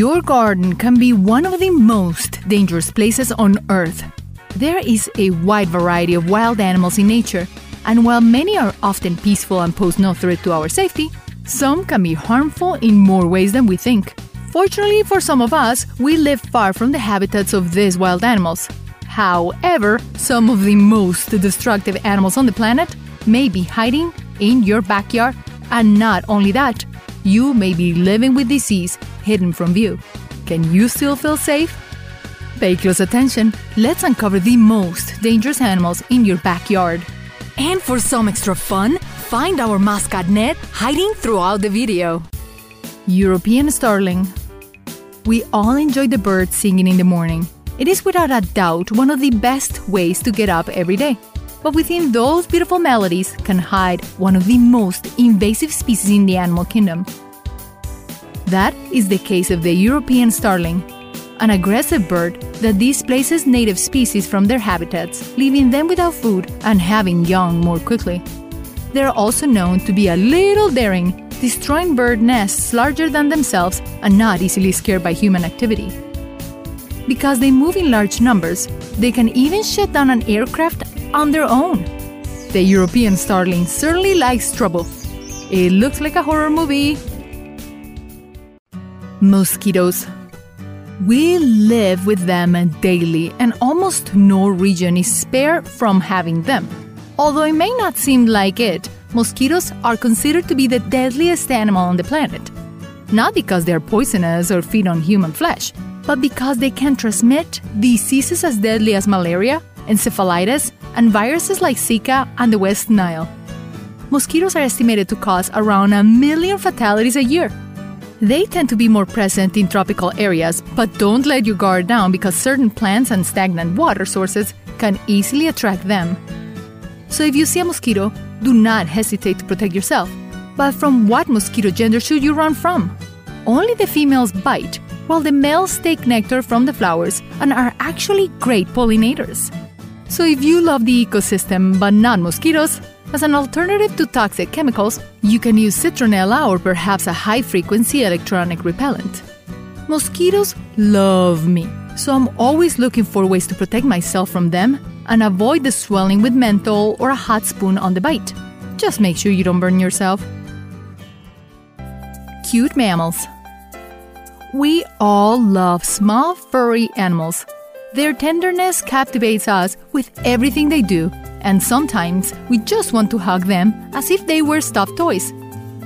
Your garden can be one of the most dangerous places on earth. There is a wide variety of wild animals in nature, and while many are often peaceful and pose no threat to our safety, some can be harmful in more ways than we think. Fortunately for some of us, we live far from the habitats of these wild animals. However, some of the most destructive animals on the planet may be hiding in your backyard, and not only that, you may be living with disease hidden from view. Can you still feel safe? Pay close attention. Let's uncover the most dangerous animals in your backyard. And for some extra fun, find our mascot Ned hiding throughout the video. European starling. We all enjoy the birds singing in the morning. It is without a doubt one of the best ways to get up every day. But within those beautiful melodies can hide one of the most invasive species in the animal kingdom. That is the case of the European starling, an aggressive bird that displaces native species from their habitats, leaving them without food and having young more quickly. They are also known to be a little daring, destroying bird nests larger than themselves and not easily scared by human activity. Because they move in large numbers, they can even shut down an aircraft on their own. The European starling certainly likes trouble. It looks like a horror movie. Mosquitoes. We live with them daily, and almost no region is spared from having them. Although it may not seem like it, mosquitoes are considered to be the deadliest animal on the planet. Not because they are poisonous or feed on human flesh, but because they can transmit diseases as deadly as malaria, encephalitis, and viruses like Zika and the West Nile. Mosquitoes are estimated to cause around a million fatalities a year. They tend to be more present in tropical areas, but don't let your guard down because certain plants and stagnant water sources can easily attract them. So if you see a mosquito, do not hesitate to protect yourself. But from what mosquito gender should you run from? Only the females bite, while the males take nectar from the flowers and are actually great pollinators. So if you love the ecosystem but not mosquitoes, as an alternative to toxic chemicals, you can use citronella or perhaps a high frequency electronic repellent. Mosquitoes love me, so I'm always looking for ways to protect myself from them and avoid the swelling with menthol or a hot spoon on the bite. Just make sure you don't burn yourself. Cute mammals. We all love small furry animals. Their tenderness captivates us with everything they do, and sometimes we just want to hug them as if they were stuffed toys.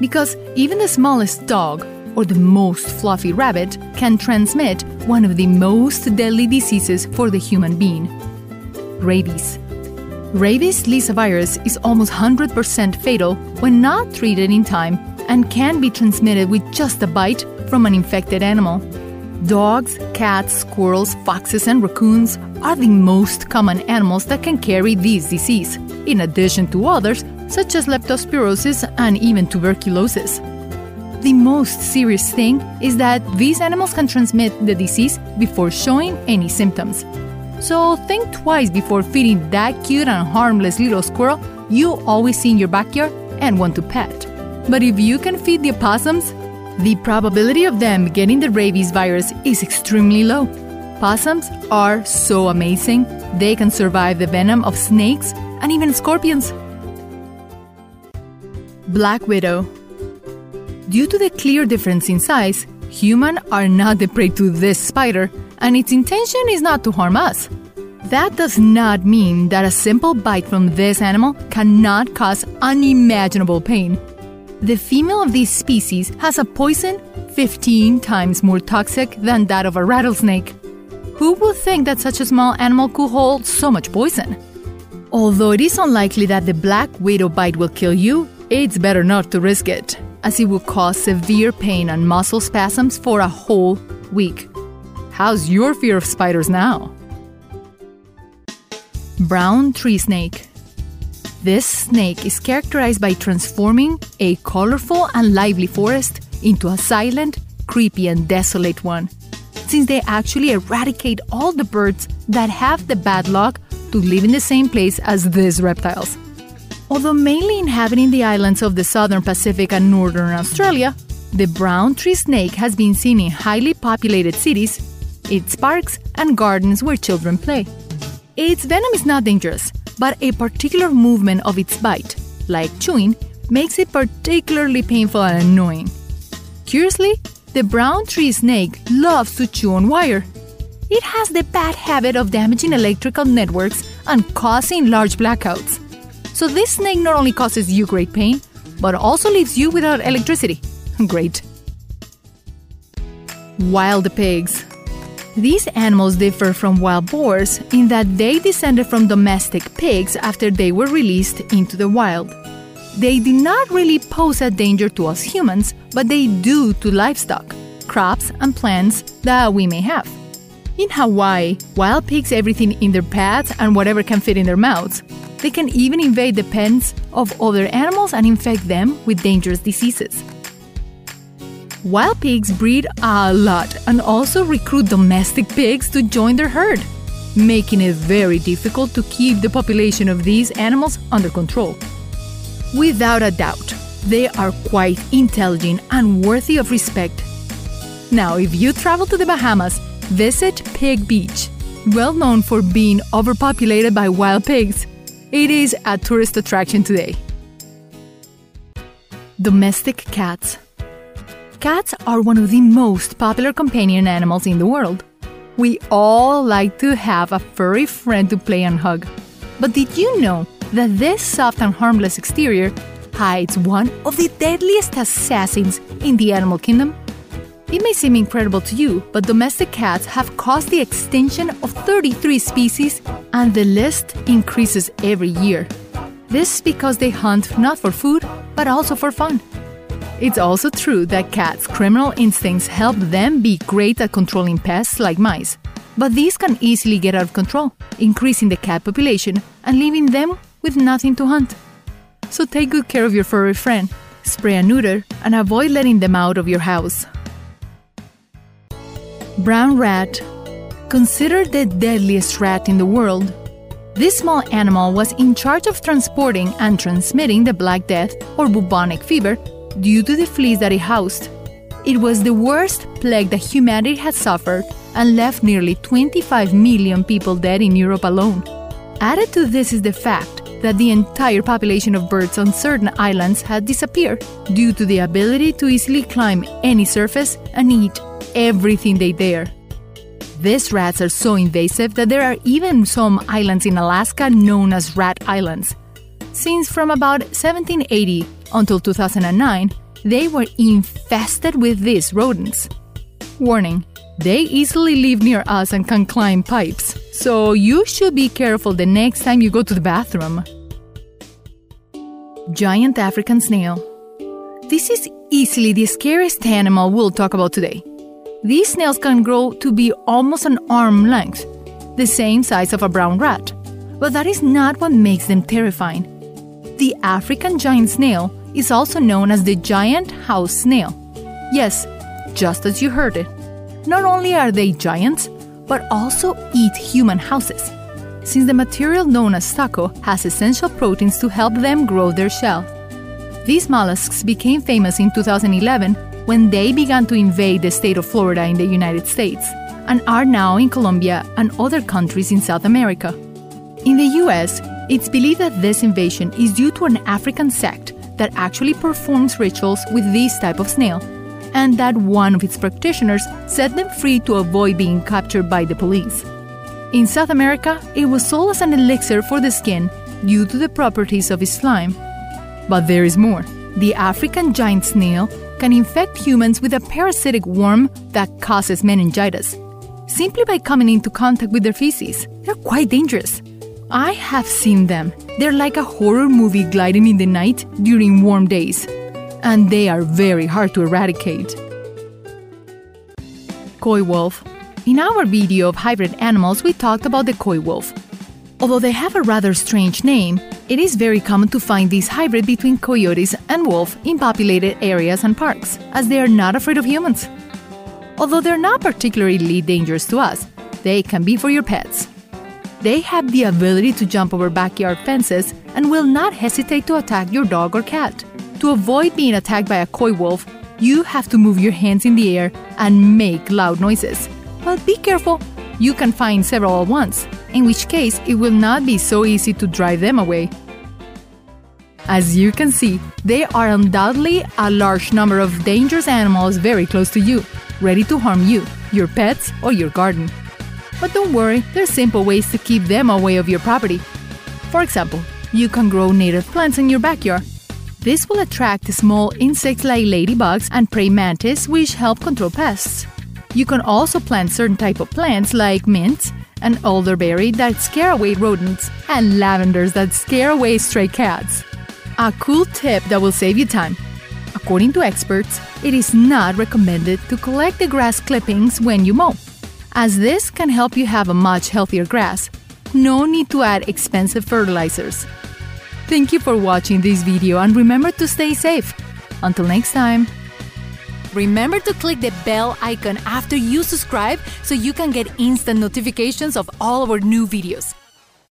Because even the smallest dog or the most fluffy rabbit can transmit one of the most deadly diseases for the human being rabies. Rabies lyssavirus is almost 100% fatal when not treated in time and can be transmitted with just a bite from an infected animal. Dogs, cats, squirrels, foxes, and raccoons are the most common animals that can carry this disease, in addition to others such as leptospirosis and even tuberculosis. The most serious thing is that these animals can transmit the disease before showing any symptoms. So think twice before feeding that cute and harmless little squirrel you always see in your backyard and want to pet. But if you can feed the opossums, the probability of them getting the rabies virus is extremely low. Possums are so amazing, they can survive the venom of snakes and even scorpions. Black Widow Due to the clear difference in size, humans are not the prey to this spider, and its intention is not to harm us. That does not mean that a simple bite from this animal cannot cause unimaginable pain. The female of this species has a poison 15 times more toxic than that of a rattlesnake. Who would think that such a small animal could hold so much poison? Although it is unlikely that the black widow bite will kill you, it's better not to risk it, as it will cause severe pain and muscle spasms for a whole week. How's your fear of spiders now? Brown tree snake. This snake is characterized by transforming a colorful and lively forest into a silent, creepy, and desolate one, since they actually eradicate all the birds that have the bad luck to live in the same place as these reptiles. Although mainly inhabiting the islands of the southern Pacific and northern Australia, The brown tree snake has been seen in highly populated cities, its parks, and gardens where children play. Its venom is not dangerous, but a particular movement of its bite, like chewing, makes it particularly painful and annoying. Curiously, the brown tree snake loves to chew on wire. It has the bad habit of damaging electrical networks and causing large blackouts. So, this snake not only causes you great pain, but also leaves you without electricity. Great. Wild pigs. These animals differ from wild boars in that they descended from domestic pigs after they were released into the wild. They do not really pose a danger to us humans, but they do to livestock, crops, and plants that we may have. In Hawaii, wild pigs everything in their paths and whatever can fit in their mouths. They can even invade the pens of other animals and infect them with dangerous diseases. Wild pigs breed a lot and also recruit domestic pigs to join their herd, making it very difficult to keep the population of these animals under control. Without a doubt, they are quite intelligent and worthy of respect. Now, if you travel to the Bahamas, visit Pig Beach, well known for being overpopulated by wild pigs. It is a tourist attraction today. Domestic cats. Cats are one of the most popular companion animals in the world. We all like to have a furry friend to play and hug. But did you know that this soft and harmless exterior hides one of the deadliest assassins in the animal kingdom? It may seem incredible to you, but domestic cats have caused the extinction of 33 species, and the list increases every year. This is because they hunt not for food, but also for fun. It's also true that cats' criminal instincts help them be great at controlling pests like mice. But these can easily get out of control, increasing the cat population and leaving them with nothing to hunt. So take good care of your furry friend, spray and neuter, and avoid letting them out of your house. Brown rat. Considered the deadliest rat in the world, this small animal was in charge of transporting and transmitting the Black Death or bubonic fever due to the fleas that it housed. It was the worst plague that humanity had suffered and left nearly 25 million people dead in Europe alone. Added to this is the fact that the entire population of birds on certain islands had disappeared due to the ability to easily climb any surface and eat everything they dare. These rats are so invasive that there are even some islands in Alaska known as rat islands. Since from about 1780 until 2009, they were infested with these rodents. Warning they easily live near us and can climb pipes, so you should be careful the next time you go to the bathroom. Giant African Snail This is easily the scariest animal we'll talk about today. These snails can grow to be almost an arm length, the same size of a brown rat, but that is not what makes them terrifying. The African giant snail is also known as the giant house snail. Yes, just as you heard it. Not only are they giants, but also eat human houses, since the material known as stucco has essential proteins to help them grow their shell. These mollusks became famous in 2011 when they began to invade the state of Florida in the United States and are now in Colombia and other countries in South America. In the US, it's believed that this invasion is due to an African sect that actually performs rituals with this type of snail, and that one of its practitioners set them free to avoid being captured by the police. In South America, it was sold as an elixir for the skin due to the properties of its slime. But there is more. The African giant snail can infect humans with a parasitic worm that causes meningitis simply by coming into contact with their feces. They're quite dangerous. I have seen them. They're like a horror movie gliding in the night during warm days, and they are very hard to eradicate. Coy wolf. In our video of hybrid animals, we talked about the coy wolf. Although they have a rather strange name, it is very common to find this hybrid between coyotes and wolf in populated areas and parks, as they are not afraid of humans. Although they're not particularly dangerous to us, they can be for your pets. They have the ability to jump over backyard fences and will not hesitate to attack your dog or cat. To avoid being attacked by a coy wolf, you have to move your hands in the air and make loud noises. But be careful, you can find several at once, in which case it will not be so easy to drive them away. As you can see, there are undoubtedly a large number of dangerous animals very close to you, ready to harm you, your pets, or your garden. But don't worry, there are simple ways to keep them away of your property. For example, you can grow native plants in your backyard. This will attract small insects like ladybugs and praying mantis, which help control pests. You can also plant certain type of plants like mint and elderberry that scare away rodents, and lavenders that scare away stray cats. A cool tip that will save you time. According to experts, it is not recommended to collect the grass clippings when you mow, as this can help you have a much healthier grass. No need to add expensive fertilizers. Thank you for watching this video and remember to stay safe. Until next time. Remember to click the bell icon after you subscribe so you can get instant notifications of all our new videos.